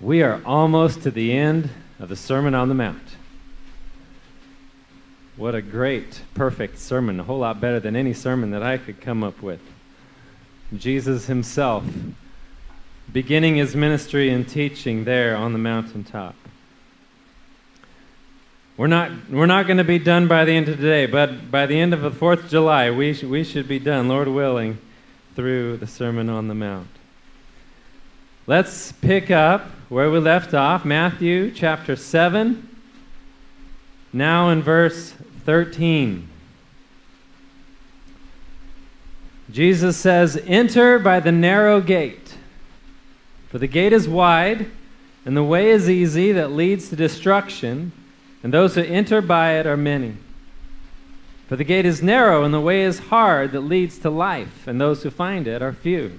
We are almost to the end of the Sermon on the Mount. What a great, perfect sermon, a whole lot better than any sermon that I could come up with. Jesus himself beginning his ministry and teaching there on the mountaintop. We're not, we're not going to be done by the end of today, but by the end of the 4th of July, we, sh- we should be done, Lord willing, through the Sermon on the Mount. Let's pick up where we left off Matthew chapter 7, now in verse 13. Jesus says, Enter by the narrow gate, for the gate is wide, and the way is easy that leads to destruction, and those who enter by it are many. For the gate is narrow, and the way is hard that leads to life, and those who find it are few.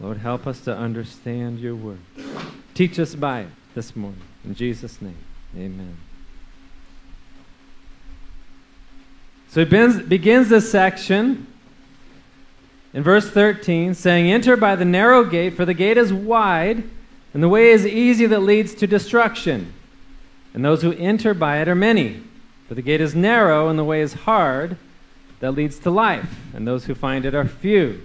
Lord, help us to understand your word. Teach us by it this morning. In Jesus' name, amen. So he begins this section in verse 13 saying, Enter by the narrow gate, for the gate is wide, and the way is easy that leads to destruction. And those who enter by it are many. For the gate is narrow, and the way is hard that leads to life, and those who find it are few.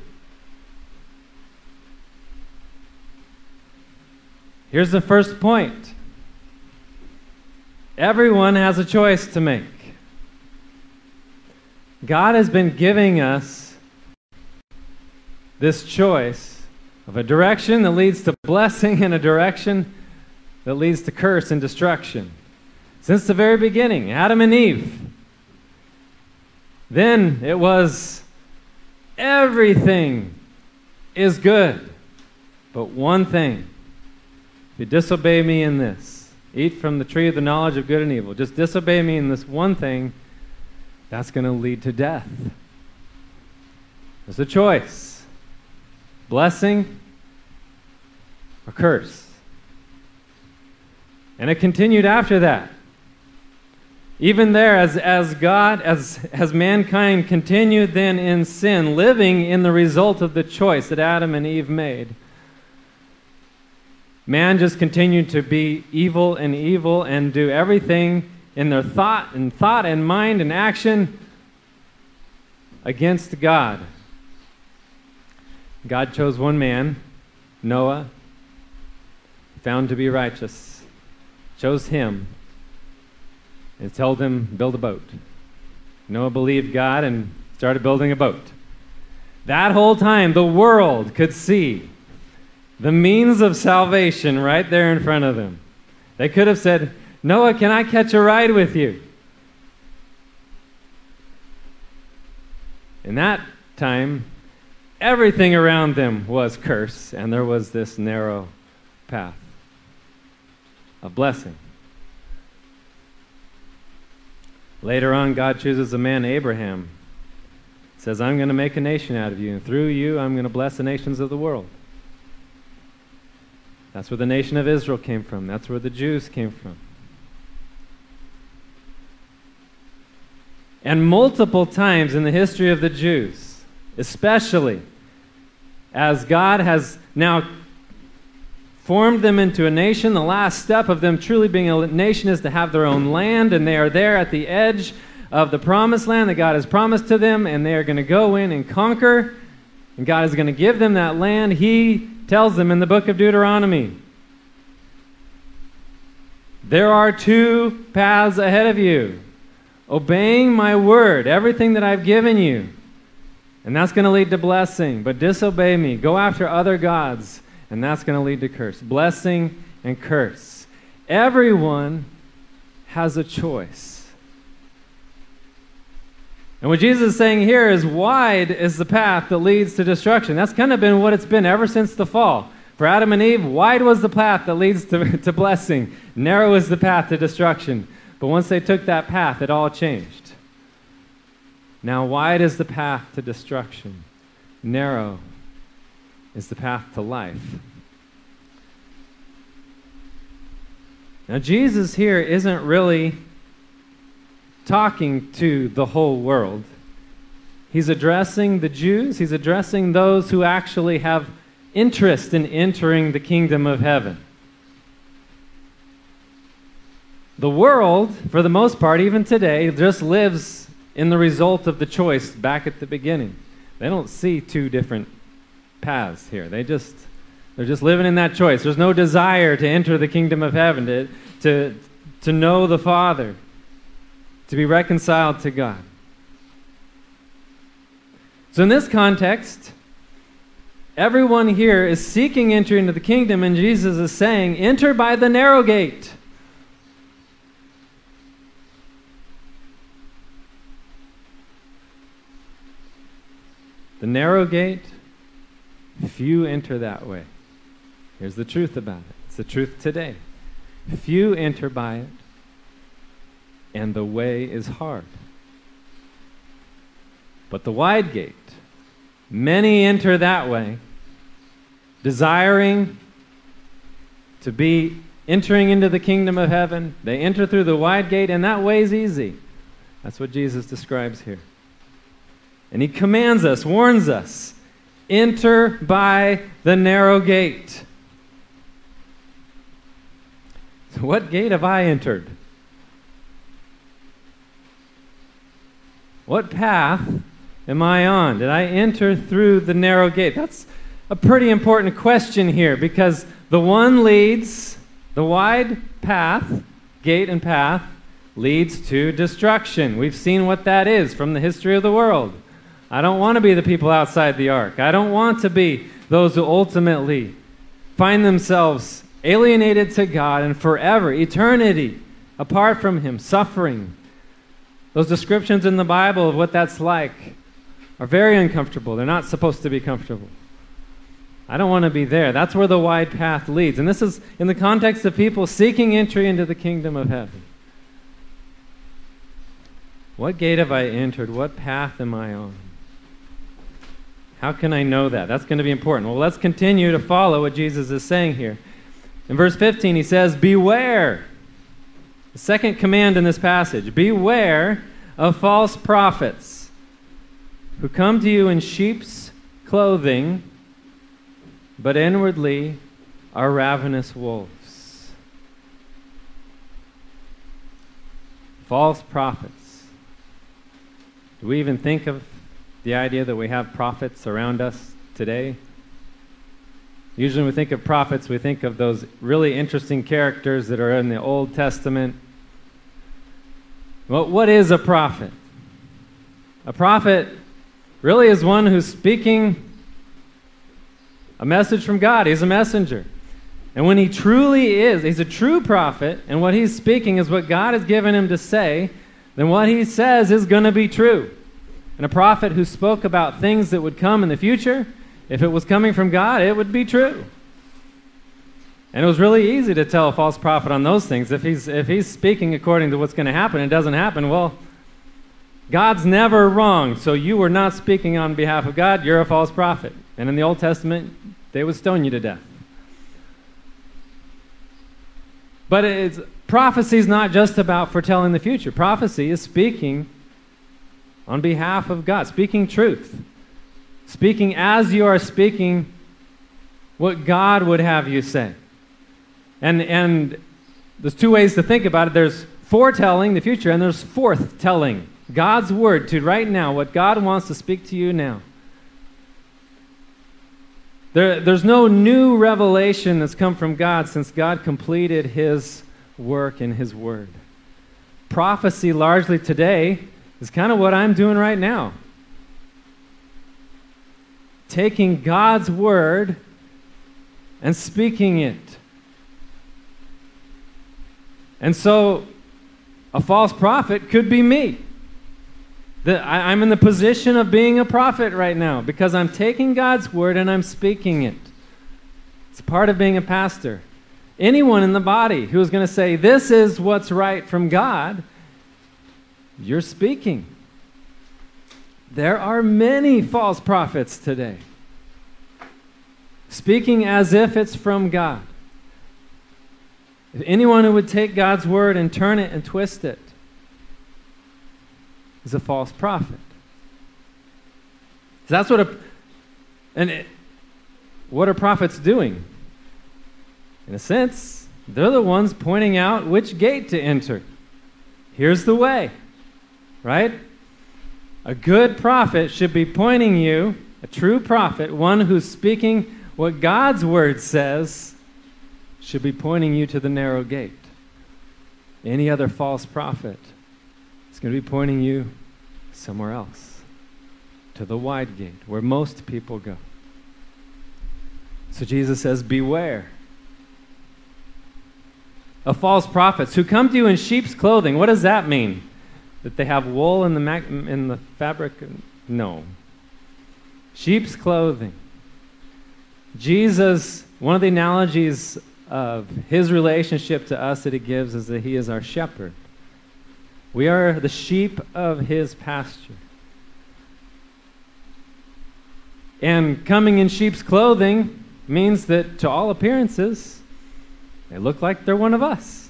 Here's the first point everyone has a choice to make. God has been giving us this choice of a direction that leads to blessing and a direction that leads to curse and destruction. Since the very beginning, Adam and Eve. Then it was everything is good, but one thing if you disobey me in this, eat from the tree of the knowledge of good and evil, just disobey me in this one thing, that's going to lead to death. There's a choice blessing or curse. And it continued after that. Even there, as, as God, as, as mankind continued then in sin, living in the result of the choice that Adam and Eve made, Man just continued to be evil and evil and do everything in their thought and thought and mind and action against God. God chose one man, Noah, found to be righteous, chose him, and told him, build a boat. Noah believed God and started building a boat. That whole time, the world could see the means of salvation right there in front of them. They could have said, Noah, can I catch a ride with you? In that time, everything around them was curse, and there was this narrow path of blessing. Later on, God chooses a man, Abraham. Says, I'm going to make a nation out of you, and through you, I'm going to bless the nations of the world. That's where the nation of Israel came from. That's where the Jews came from. And multiple times in the history of the Jews, especially as God has now formed them into a nation, the last step of them truly being a nation is to have their own land, and they are there at the edge of the promised land that God has promised to them, and they are going to go in and conquer, and God is going to give them that land. He tells them in the book of Deuteronomy There are two paths ahead of you obeying my word, everything that I've given you. And that's going to lead to blessing. But disobey me. Go after other gods. And that's going to lead to curse. Blessing and curse. Everyone has a choice. And what Jesus is saying here is wide is the path that leads to destruction. That's kind of been what it's been ever since the fall. For Adam and Eve, wide was the path that leads to, to blessing, narrow is the path to destruction. But once they took that path, it all changed. Now, wide is the path to destruction, narrow is the path to life. Now, Jesus here isn't really talking to the whole world. He's addressing the Jews, he's addressing those who actually have interest in entering the kingdom of heaven. The world, for the most part, even today, just lives in the result of the choice back at the beginning. They don't see two different paths here. They just they're just living in that choice. There's no desire to enter the kingdom of heaven, to, to, to know the Father, to be reconciled to God. So, in this context, everyone here is seeking entry into the kingdom, and Jesus is saying, Enter by the narrow gate. The narrow gate, few enter that way. Here's the truth about it it's the truth today. Few enter by it, and the way is hard. But the wide gate, many enter that way, desiring to be entering into the kingdom of heaven. They enter through the wide gate, and that way is easy. That's what Jesus describes here. And he commands us, warns us enter by the narrow gate. So what gate have I entered? What path am I on? Did I enter through the narrow gate? That's a pretty important question here because the one leads, the wide path, gate and path, leads to destruction. We've seen what that is from the history of the world. I don't want to be the people outside the ark. I don't want to be those who ultimately find themselves alienated to God and forever, eternity, apart from Him, suffering. Those descriptions in the Bible of what that's like are very uncomfortable. They're not supposed to be comfortable. I don't want to be there. That's where the wide path leads. And this is in the context of people seeking entry into the kingdom of heaven. What gate have I entered? What path am I on? How can I know that? That's going to be important. Well, let's continue to follow what Jesus is saying here. In verse 15, he says, Beware. The second command in this passage Beware of false prophets who come to you in sheep's clothing, but inwardly are ravenous wolves. False prophets. Do we even think of the idea that we have prophets around us today. Usually, when we think of prophets, we think of those really interesting characters that are in the Old Testament. Well, what is a prophet? A prophet really is one who's speaking a message from God. He's a messenger. And when he truly is, he's a true prophet, and what he's speaking is what God has given him to say, then what he says is going to be true. And a prophet who spoke about things that would come in the future, if it was coming from God, it would be true. And it was really easy to tell a false prophet on those things. If he's, if he's speaking according to what's going to happen it doesn't happen, well, God's never wrong. So you were not speaking on behalf of God, you're a false prophet. And in the Old Testament, they would stone you to death. But it's, prophecy is not just about foretelling the future. Prophecy is speaking on behalf of God, speaking truth, speaking as you are speaking what God would have you say. And, and there's two ways to think about it there's foretelling the future, and there's forthtelling God's word to right now, what God wants to speak to you now. There, there's no new revelation that's come from God since God completed his work in His Word. Prophecy, largely today, is kind of what I'm doing right now. Taking God's Word and speaking it. And so, a false prophet could be me. The, I, I'm in the position of being a prophet right now because I'm taking God's word and I'm speaking it. It's part of being a pastor. Anyone in the body who is going to say, This is what's right from God, you're speaking. There are many false prophets today, speaking as if it's from God. If anyone who would take God's word and turn it and twist it is a false prophet. That's what a and it, what are prophets doing? In a sense, they're the ones pointing out which gate to enter. Here's the way, right? A good prophet should be pointing you, a true prophet, one who's speaking what God's word says, should be pointing you to the narrow gate. Any other false prophet is going to be pointing you somewhere else, to the wide gate, where most people go. So Jesus says, Beware of false prophets who come to you in sheep's clothing. What does that mean? That they have wool in the, in the fabric? No. Sheep's clothing. Jesus, one of the analogies of his relationship to us that he gives is that he is our shepherd. We are the sheep of his pasture. And coming in sheep's clothing means that, to all appearances, they look like they're one of us.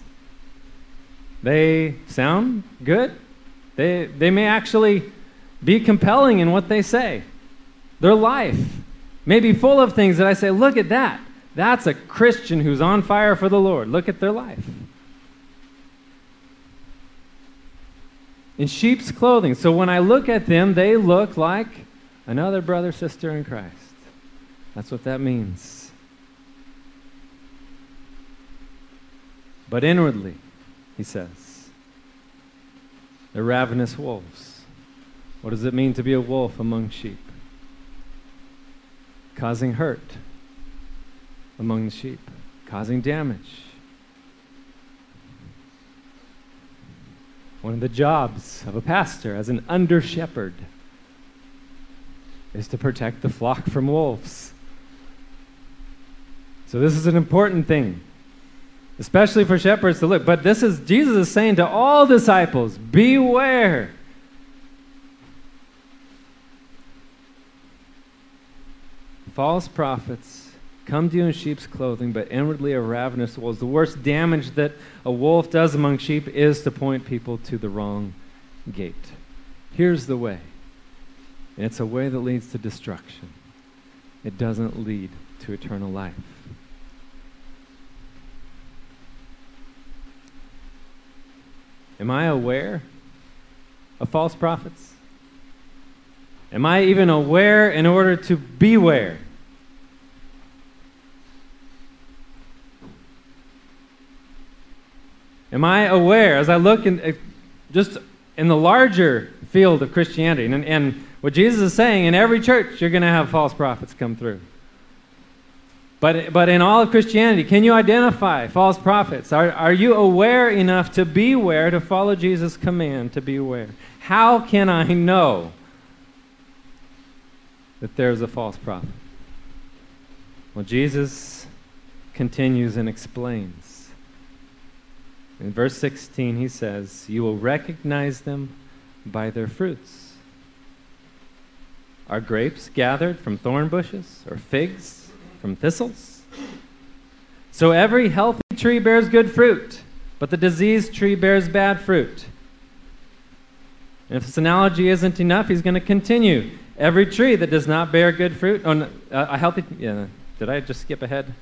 They sound good. They, they may actually be compelling in what they say. Their life may be full of things that I say, look at that. That's a Christian who's on fire for the Lord. Look at their life. In sheep's clothing. So when I look at them, they look like another brother, sister in Christ. That's what that means. But inwardly, he says, they're ravenous wolves. What does it mean to be a wolf among sheep? Causing hurt among the sheep, causing damage. One of the jobs of a pastor as an under shepherd is to protect the flock from wolves. So, this is an important thing, especially for shepherds to look. But this is, Jesus is saying to all disciples, beware. False prophets come to you in sheep's clothing, but inwardly are ravenous wolves. The worst damage that a wolf does among sheep is to point people to the wrong gate. Here's the way. And it's a way that leads to destruction. It doesn't lead to eternal life. Am I aware of false prophets? Am I even aware in order to beware? Am I aware as I look in, uh, just in the larger field of Christianity and, and what Jesus is saying in every church, you're going to have false prophets come through. But, but in all of Christianity, can you identify false prophets? Are, are you aware enough to beware, to follow Jesus' command to beware? How can I know that there's a false prophet? Well, Jesus continues and explains. In verse 16, he says, You will recognize them by their fruits. Are grapes gathered from thorn bushes, or figs from thistles? So every healthy tree bears good fruit, but the diseased tree bears bad fruit. And if this analogy isn't enough, he's going to continue. Every tree that does not bear good fruit, oh, uh, a healthy, yeah, did I just skip ahead?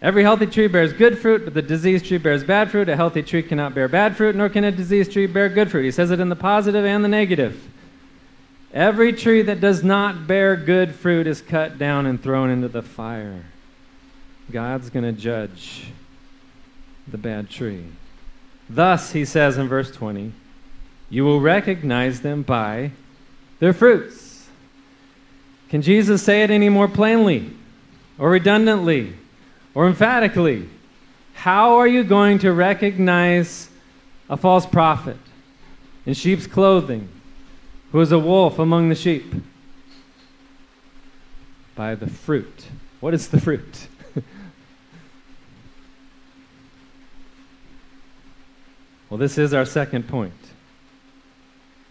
Every healthy tree bears good fruit, but the diseased tree bears bad fruit. A healthy tree cannot bear bad fruit, nor can a diseased tree bear good fruit. He says it in the positive and the negative. Every tree that does not bear good fruit is cut down and thrown into the fire. God's going to judge the bad tree. Thus, he says in verse 20, you will recognize them by their fruits. Can Jesus say it any more plainly, or redundantly, or emphatically? How are you going to recognize a false prophet in sheep's clothing is a wolf among the sheep? By the fruit. What is the fruit? well, this is our second point.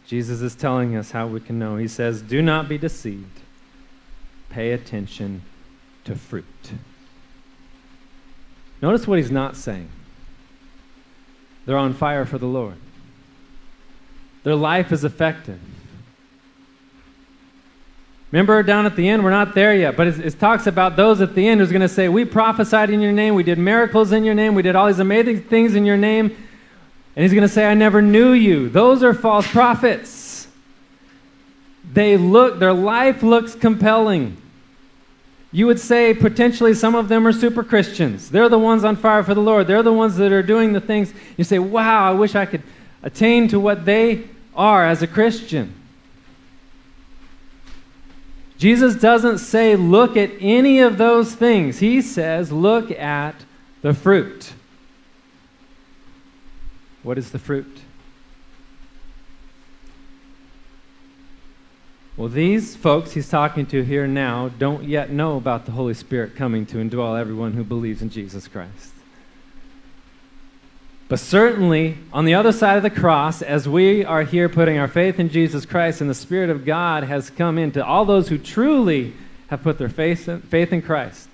Jesus is telling us how we can know. He says, Do not be deceived. Pay attention to fruit. Notice what he's not saying. They're on fire for the Lord, their life is effective. Remember down at the end, we're not there yet, but it, it talks about those at the end who's going to say, We prophesied in your name, we did miracles in your name, we did all these amazing things in your name. And he's going to say, I never knew you. Those are false prophets. They look, their life looks compelling. You would say potentially some of them are super Christians. They're the ones on fire for the Lord. They're the ones that are doing the things. You say, wow, I wish I could attain to what they are as a Christian. Jesus doesn't say, look at any of those things. He says, look at the fruit. What is the fruit? Well, these folks he's talking to here now don't yet know about the Holy Spirit coming to indwell everyone who believes in Jesus Christ. But certainly, on the other side of the cross, as we are here putting our faith in Jesus Christ, and the Spirit of God has come into all those who truly have put their faith in, faith in Christ.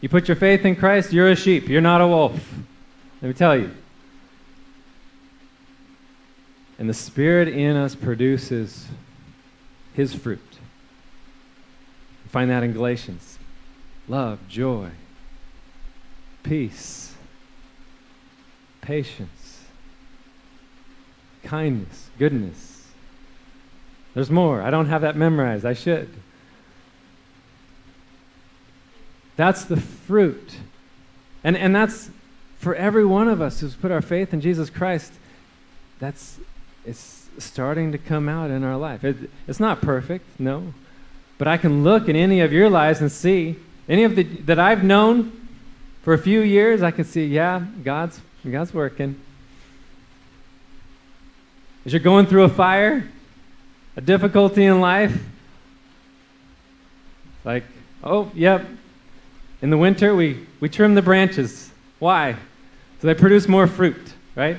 You put your faith in Christ, you're a sheep, you're not a wolf. Let me tell you. And the Spirit in us produces His fruit. You find that in Galatians love, joy, peace, patience, kindness, goodness. There's more. I don't have that memorized. I should. That's the fruit. And, and that's for every one of us who's put our faith in Jesus Christ. That's it's starting to come out in our life. It, it's not perfect, no. But I can look in any of your lives and see, any of the that I've known for a few years, I can see, yeah, God's, God's working. As you're going through a fire, a difficulty in life, like, oh, yep, in the winter we, we trim the branches. Why? So they produce more fruit, right?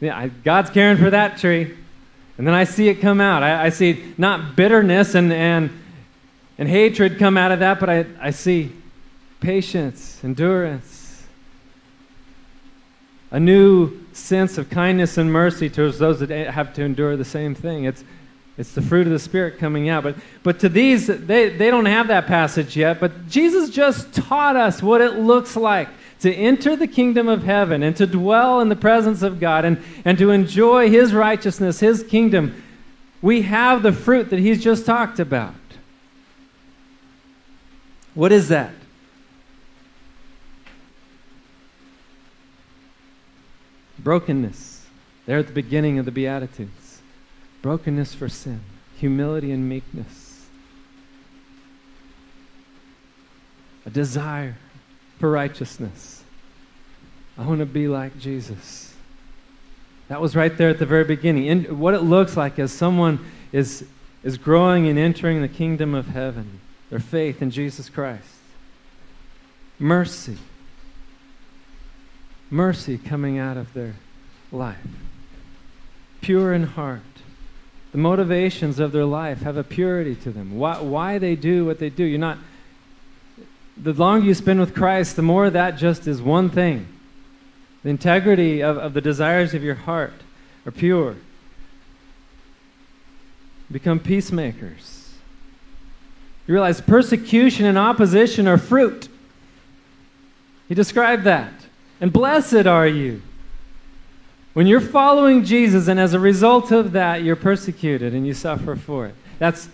Yeah, I, God's caring for that tree. And then I see it come out. I, I see not bitterness and, and, and hatred come out of that, but I, I see patience, endurance, a new sense of kindness and mercy towards those that have to endure the same thing. It's, it's the fruit of the Spirit coming out. But, but to these, they, they don't have that passage yet, but Jesus just taught us what it looks like to enter the kingdom of heaven and to dwell in the presence of God and, and to enjoy His righteousness, His kingdom, we have the fruit that He's just talked about. What is that? Brokenness. There at the beginning of the Beatitudes. Brokenness for sin, humility and meekness, a desire for righteousness. I want to be like Jesus. That was right there at the very beginning. And what it looks like as someone is, is growing and entering the kingdom of heaven, their faith in Jesus Christ. Mercy. Mercy coming out of their life. Pure in heart. The motivations of their life have a purity to them. Why, why they do what they do. You're not the longer you spend with Christ, the more that just is one thing. The integrity of, of the desires of your heart are pure. Become peacemakers. You realize persecution and opposition are fruit. He described that. And blessed are you. When you're following Jesus, and as a result of that, you're persecuted and you suffer for it. That's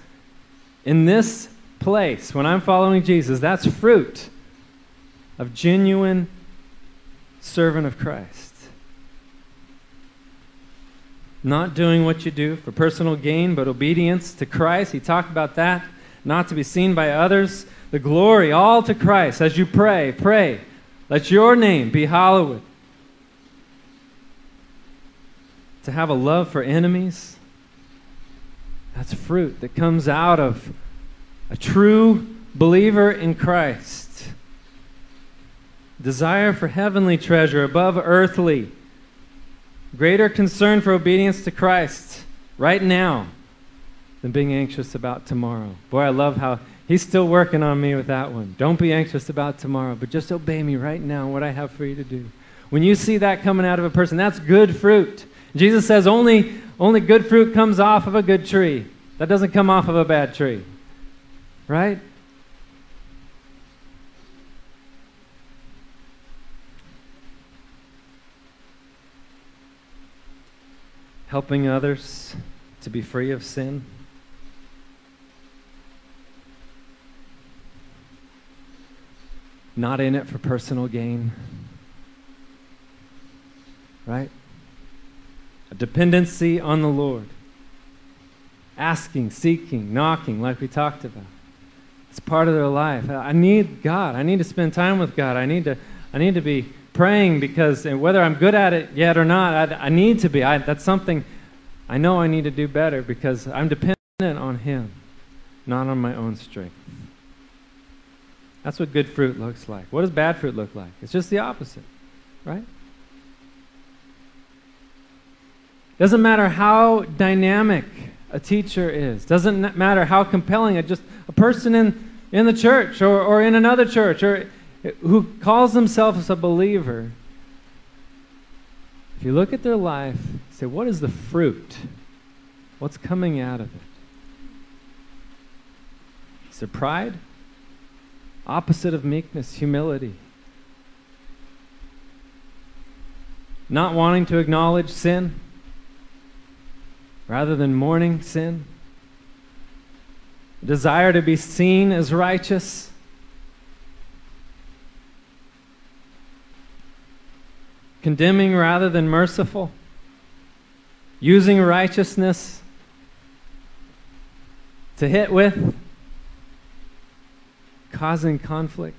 in this place, when I'm following Jesus, that's fruit of genuine servant of Christ. Not doing what you do for personal gain, but obedience to Christ. He talked about that. Not to be seen by others. The glory all to Christ. As you pray, pray. Let your name be hallowed. To have a love for enemies. That's fruit that comes out of a true believer in Christ. Desire for heavenly treasure above earthly. Greater concern for obedience to Christ right now than being anxious about tomorrow. Boy, I love how he's still working on me with that one. Don't be anxious about tomorrow, but just obey me right now, what I have for you to do. When you see that coming out of a person, that's good fruit. Jesus says only, only good fruit comes off of a good tree. That doesn't come off of a bad tree. Right? helping others to be free of sin. Not in it for personal gain. Right? A dependency on the Lord. Asking, seeking, knocking, like we talked about. It's part of their life. I need God. I need to spend time with God. I need to, I need to be praying because whether I'm good at it yet or not, I, I need to be. I, that's something I know I need to do better because I'm dependent on Him, not on my own strength. That's what good fruit looks like. What does bad fruit look like? It's just the opposite, right? Doesn't matter how dynamic a teacher is. Doesn't matter how compelling a just a person in, in the church or, or in another church or who calls themselves a believer, if you look at their life, say, what is the fruit? What's coming out of it? Is it pride? Opposite of meekness, humility. Not wanting to acknowledge sin rather than mourning sin. Desire to be seen as righteous condemning rather than merciful, using righteousness to hit with, causing conflict.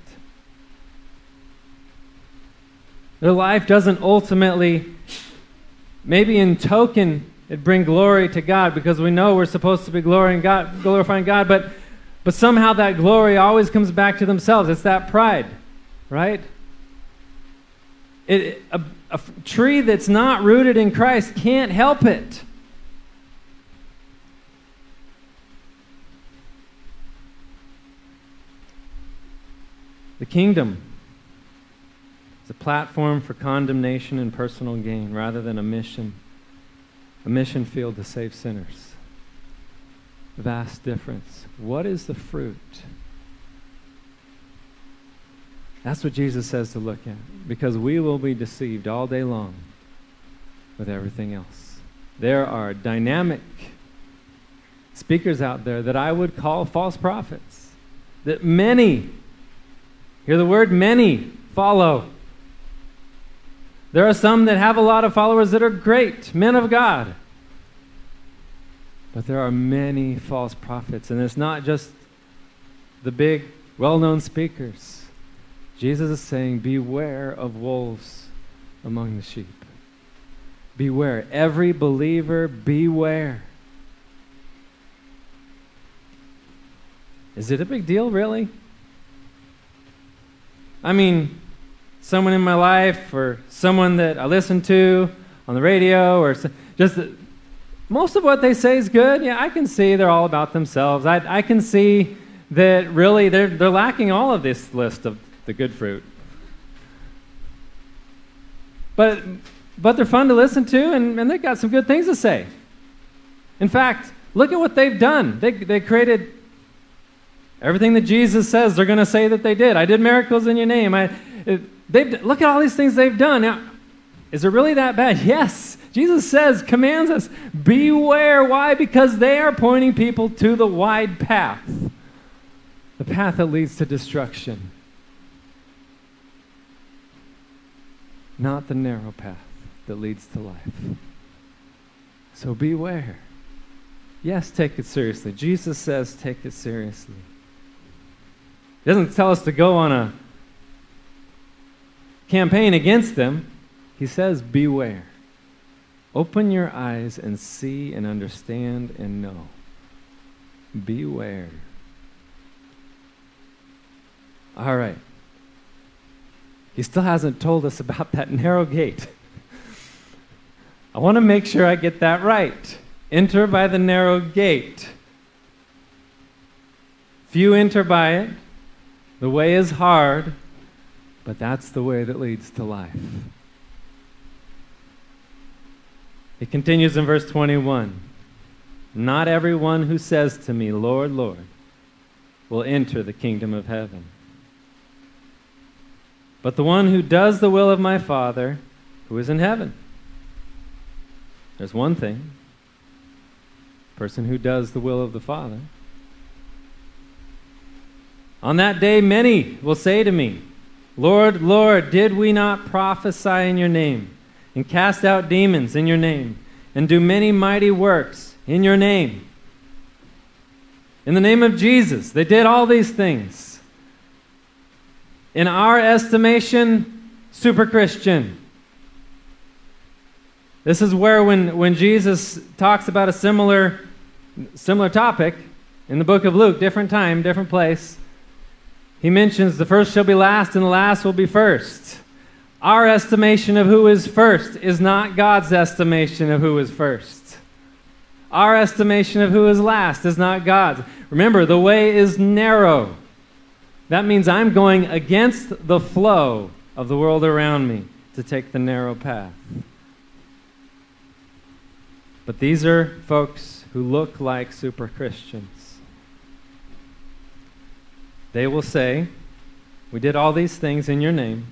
Their life doesn't ultimately, maybe in token, it bring glory to God because we know we're supposed to be glorifying God, glorifying God, but but somehow that glory always comes back to themselves. It's that pride, right? It, a, a tree that's not rooted in Christ can't help it. The kingdom is a platform for condemnation and personal gain rather than a mission, a mission field to save sinners. Vast difference. What is the fruit? That's what Jesus says to look at because we will be deceived all day long with everything else. There are dynamic speakers out there that I would call false prophets, that many, hear the word many, follow. There are some that have a lot of followers that are great, men of God. But there are many false prophets, and it's not just the big, well known speakers. Jesus is saying, Beware of wolves among the sheep. Beware. Every believer, beware. Is it a big deal, really? I mean, someone in my life or someone that I listen to on the radio or just most of what they say is good. Yeah, I can see they're all about themselves. I, I can see that really they're, they're lacking all of this list of the good fruit. But, but they're fun to listen to, and, and they've got some good things to say. In fact, look at what they've done. They, they created everything that Jesus says they're going to say that they did. I did miracles in your name. I, they've, look at all these things they've done. Now, is it really that bad? Yes. Jesus says, commands us, beware. Why? Because they are pointing people to the wide path, the path that leads to destruction. not the narrow path that leads to life. So beware. Yes, take it seriously. Jesus says take it seriously. He doesn't tell us to go on a campaign against them. He says beware. Open your eyes and see and understand and know. Beware. All right. He still hasn't told us about that narrow gate. I want to make sure I get that right. Enter by the narrow gate. Few enter by it. The way is hard, but that's the way that leads to life. It continues in verse 21 Not everyone who says to me, Lord, Lord, will enter the kingdom of heaven, but the one who does the will of my Father who is in heaven. There's one thing person who does the will of the Father. On that day, many will say to me, Lord, Lord, did we not prophesy in your name, and cast out demons in your name, and do many mighty works in your name? In the name of Jesus, they did all these things. In our estimation, super Christian. This is where, when, when Jesus talks about a similar, similar topic in the book of Luke, different time, different place, he mentions the first shall be last and the last will be first. Our estimation of who is first is not God's estimation of who is first. Our estimation of who is last is not God's. Remember, the way is narrow. That means I'm going against the flow of the world around me to take the narrow path. But these are folks who look like super Christians. They will say, We did all these things in your name.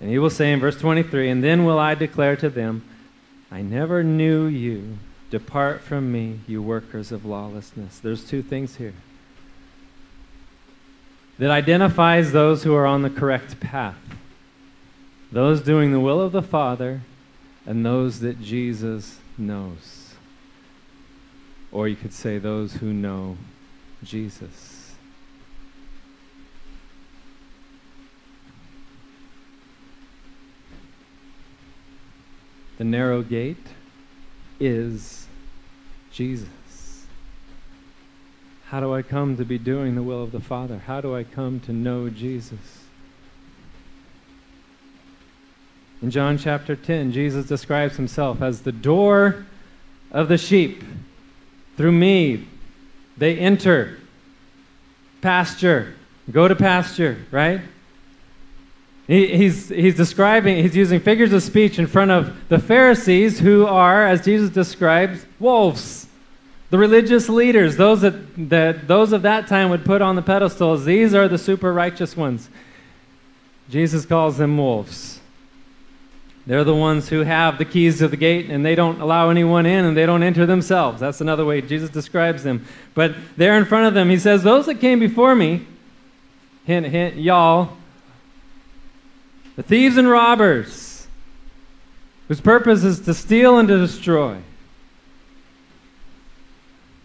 And he will say in verse 23 And then will I declare to them, I never knew you. Depart from me, you workers of lawlessness. There's two things here that identifies those who are on the correct path those doing the will of the Father, and those that Jesus knows. Or you could say those who know Jesus. The narrow gate is Jesus. How do I come to be doing the will of the Father? How do I come to know Jesus? In John chapter 10, Jesus describes himself as the door of the sheep. Through me, they enter pasture, go to pasture, right? He, he's, he's describing, he's using figures of speech in front of the Pharisees, who are, as Jesus describes, wolves. The religious leaders, those that, that those of that time would put on the pedestals, these are the super righteous ones. Jesus calls them wolves. They're the ones who have the keys to the gate and they don't allow anyone in and they don't enter themselves. That's another way Jesus describes them. But there in front of them, he says, Those that came before me, hint, hint, y'all, the thieves and robbers, whose purpose is to steal and to destroy.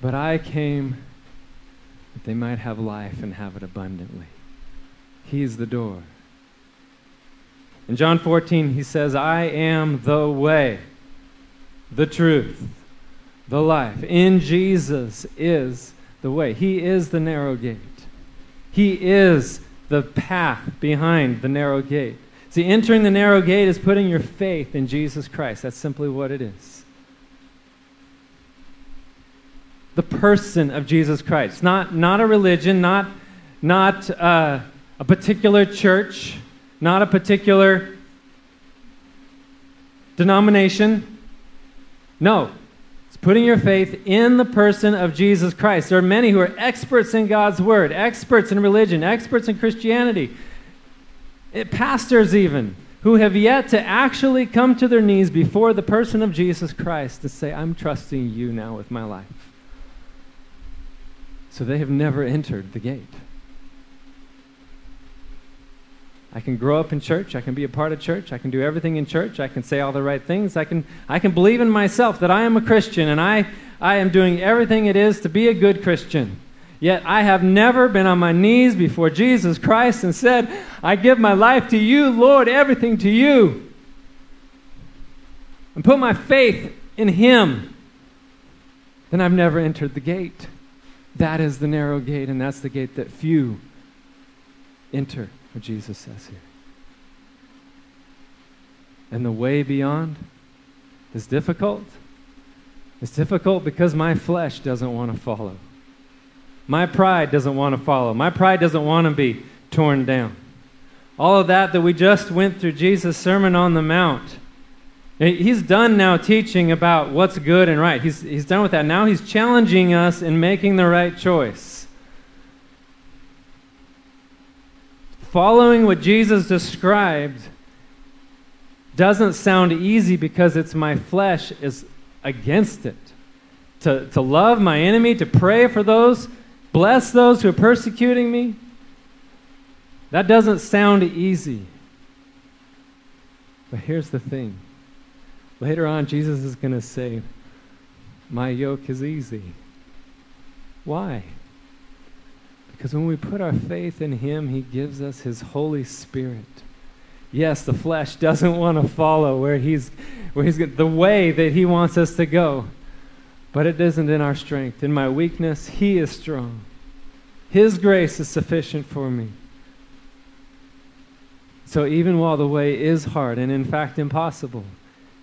But I came that they might have life and have it abundantly. He is the door. In John 14, he says, I am the way, the truth, the life. In Jesus is the way. He is the narrow gate. He is the path behind the narrow gate. See, entering the narrow gate is putting your faith in Jesus Christ. That's simply what it is. The person of Jesus Christ, not, not a religion, not, not uh, a particular church, not a particular denomination. No. It's putting your faith in the person of Jesus Christ. There are many who are experts in God's Word, experts in religion, experts in Christianity, it, pastors even, who have yet to actually come to their knees before the person of Jesus Christ to say, I'm trusting you now with my life. So they have never entered the gate. I can grow up in church. I can be a part of church. I can do everything in church. I can say all the right things. I can, I can believe in myself that I am a Christian and I, I am doing everything it is to be a good Christian. Yet I have never been on my knees before Jesus Christ and said, I give my life to you, Lord, everything to you. And put my faith in Him. Then I've never entered the gate. That is the narrow gate, and that's the gate that few enter what Jesus says here. And the way beyond is difficult. It's difficult because my flesh doesn't want to follow. My pride doesn't want to follow. My pride doesn't want to be torn down. All of that that we just went through Jesus' Sermon on the Mount. He's done now teaching about what's good and right. He's, he's done with that. Now he's challenging us in making the right choice. Following what Jesus described doesn't sound easy because it's my flesh is against it. To, to love my enemy, to pray for those, bless those who are persecuting me, that doesn't sound easy. But here's the thing. Later on, Jesus is going to say, My yoke is easy. Why? Because when we put our faith in Him, He gives us His Holy Spirit. Yes, the flesh doesn't want to follow where He's, where he's the way that He wants us to go. But it isn't in our strength. In my weakness, He is strong. His grace is sufficient for me. So even while the way is hard and in fact impossible,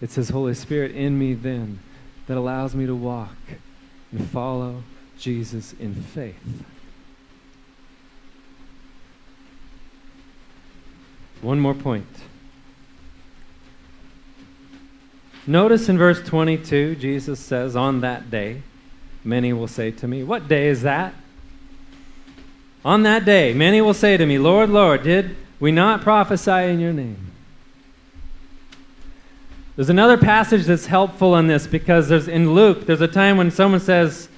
it's His Holy Spirit in me then that allows me to walk and follow Jesus in faith. One more point. Notice in verse 22, Jesus says, On that day, many will say to me, What day is that? On that day, many will say to me, Lord, Lord, did we not prophesy in your name? There's another passage that's helpful in this because there's in Luke, there's a time when someone says,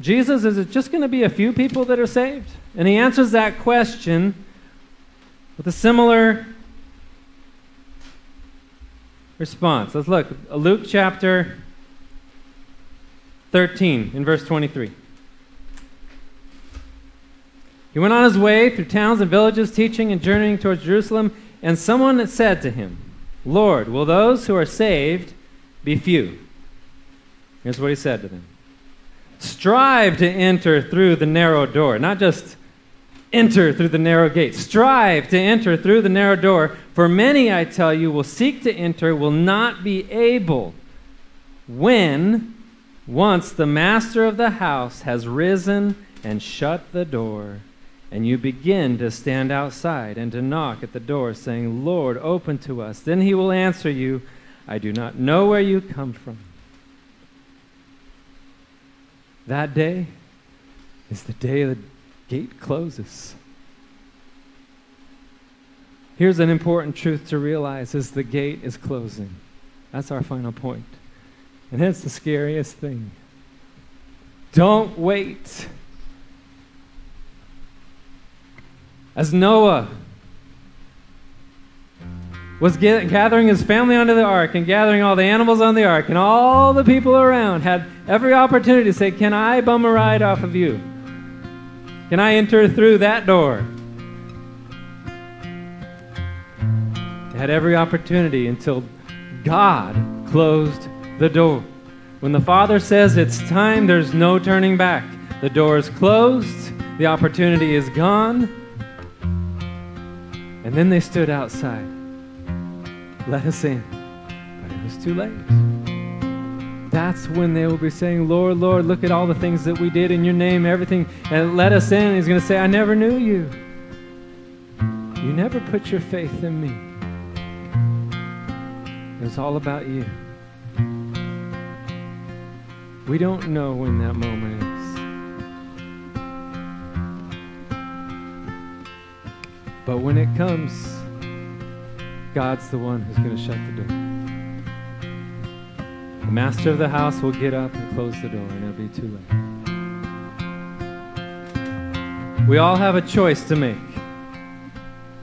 Jesus, is it just going to be a few people that are saved? And he answers that question with a similar response. Let's look. Luke chapter 13, in verse 23. He went on his way through towns and villages, teaching and journeying towards Jerusalem, and someone said to him, Lord, will those who are saved be few? Here's what he said to them Strive to enter through the narrow door, not just enter through the narrow gate. Strive to enter through the narrow door, for many, I tell you, will seek to enter, will not be able. When once the master of the house has risen and shut the door, and you begin to stand outside and to knock at the door, saying, Lord, open to us, then he will answer you, I do not know where you come from. That day is the day of the gate closes. Here's an important truth to realize as the gate is closing. That's our final point. And that's the scariest thing. Don't wait. As Noah was get, gathering his family onto the ark and gathering all the animals on the ark, and all the people around had every opportunity to say, Can I bum a ride off of you? Can I enter through that door? They had every opportunity until God closed the door. When the Father says it's time, there's no turning back. The door is closed, the opportunity is gone. And then they stood outside. Let us in. But it was too late that's when they will be saying, Lord, Lord, look at all the things that we did in your name, everything, and let us in. He's going to say, I never knew you. You never put your faith in me. It was all about you. We don't know when that moment is. But when it comes, God's the one who's going to shut the door. The master of the house will get up and close the door, and it'll be too late. We all have a choice to make.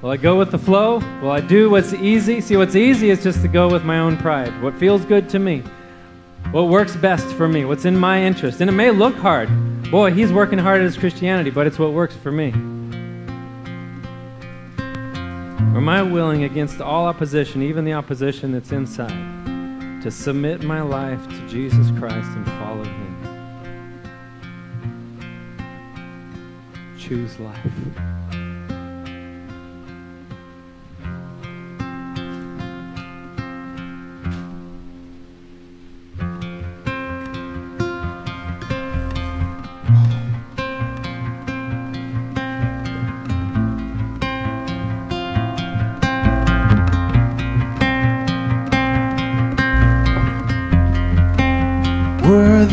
Will I go with the flow? Will I do what's easy? See, what's easy is just to go with my own pride. What feels good to me. What works best for me. What's in my interest. And it may look hard. Boy, he's working hard at his Christianity, but it's what works for me. Or am I willing against all opposition, even the opposition that's inside, to submit my life to Jesus Christ and follow him? Choose life.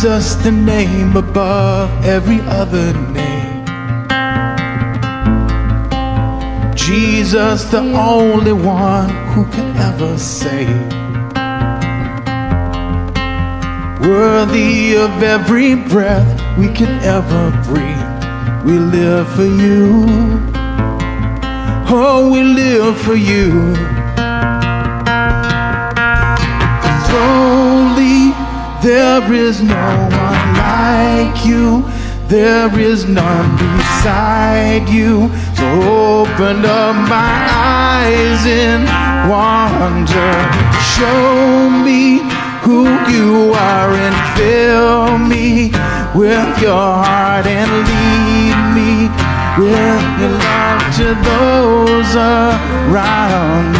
Jesus, the name above every other name. Jesus, the only one who can ever save. Worthy of every breath we can ever breathe. We live for you. Oh, we live for you. Holy, there is no one like you. There is none beside you. So open up my eyes in wonder. Show me who you are and fill me with your heart and lead me with your love to those around me.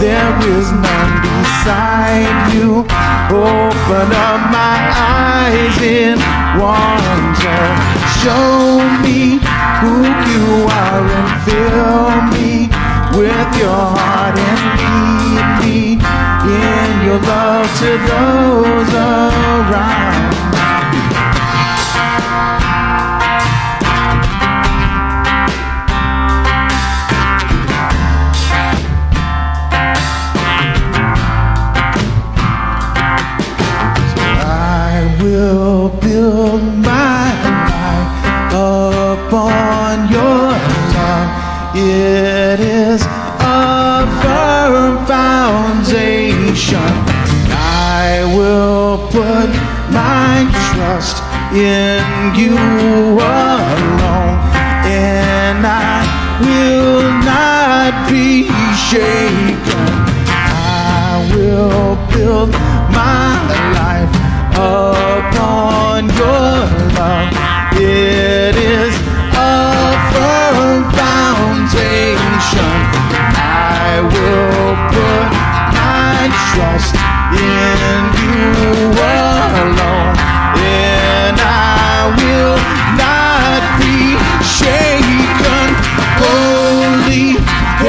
There is none beside you. Open up my eyes in wonder. Show me who you are and fill me with your heart and lead me in your love to those around. In you alone, and I will not be shaken. I will build my life upon your love. It is a firm foundation. I will put my trust in you alone,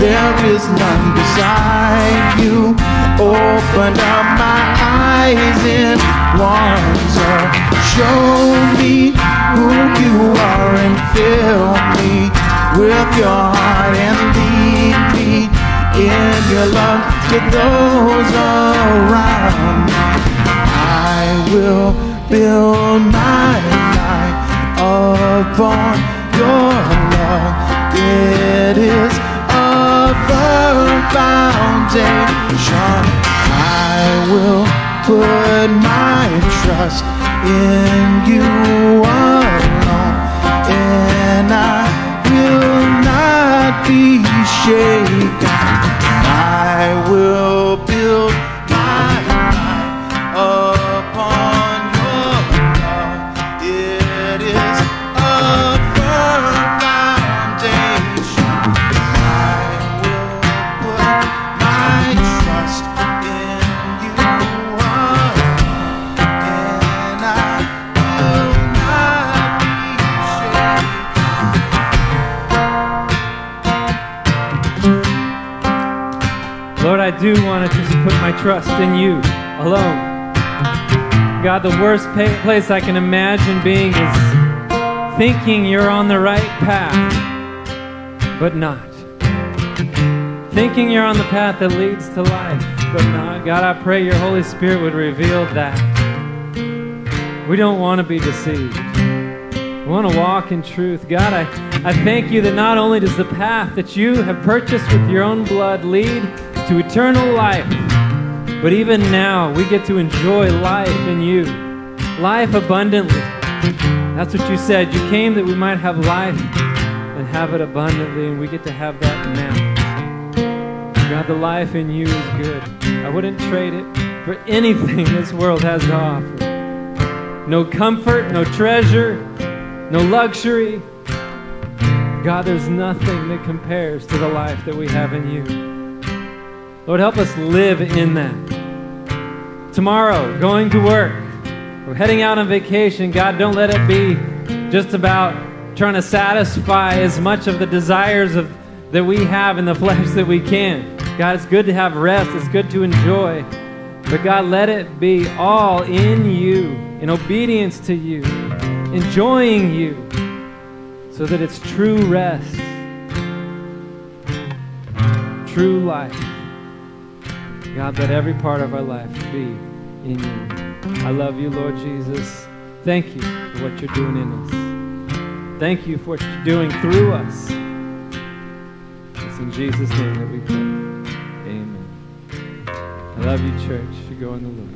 There is none beside you. Open up my eyes in wonder. Show me who you are and fill me with your heart and lead me in your love to those around me. I will build my life upon your love. It is foundation. I will put my trust in you alone, and I will not be shaken. I will trust in you alone. God, the worst place I can imagine being is thinking you're on the right path, but not. Thinking you're on the path that leads to life, but not. God, I pray your Holy Spirit would reveal that. We don't want to be deceived. We want to walk in truth. God, I, I thank you that not only does the path that you have purchased with your own blood lead to eternal life, but even now we get to enjoy life in you, life abundantly. That's what you said. You came that we might have life and have it abundantly, and we get to have that now. God, the life in you is good. I wouldn't trade it for anything this world has to offer. No comfort, no treasure, no luxury. God, there's nothing that compares to the life that we have in you. Lord, help us live in that. Tomorrow, going to work, or heading out on vacation, God, don't let it be just about trying to satisfy as much of the desires of that we have in the flesh that we can. God, it's good to have rest, it's good to enjoy. But God, let it be all in you, in obedience to you, enjoying you, so that it's true rest, true life. God, let every part of our life be in you. I love you, Lord Jesus. Thank you for what you're doing in us. Thank you for what you're doing through us. It's in Jesus' name that we pray. Amen. I love you, church. You go in the Lord.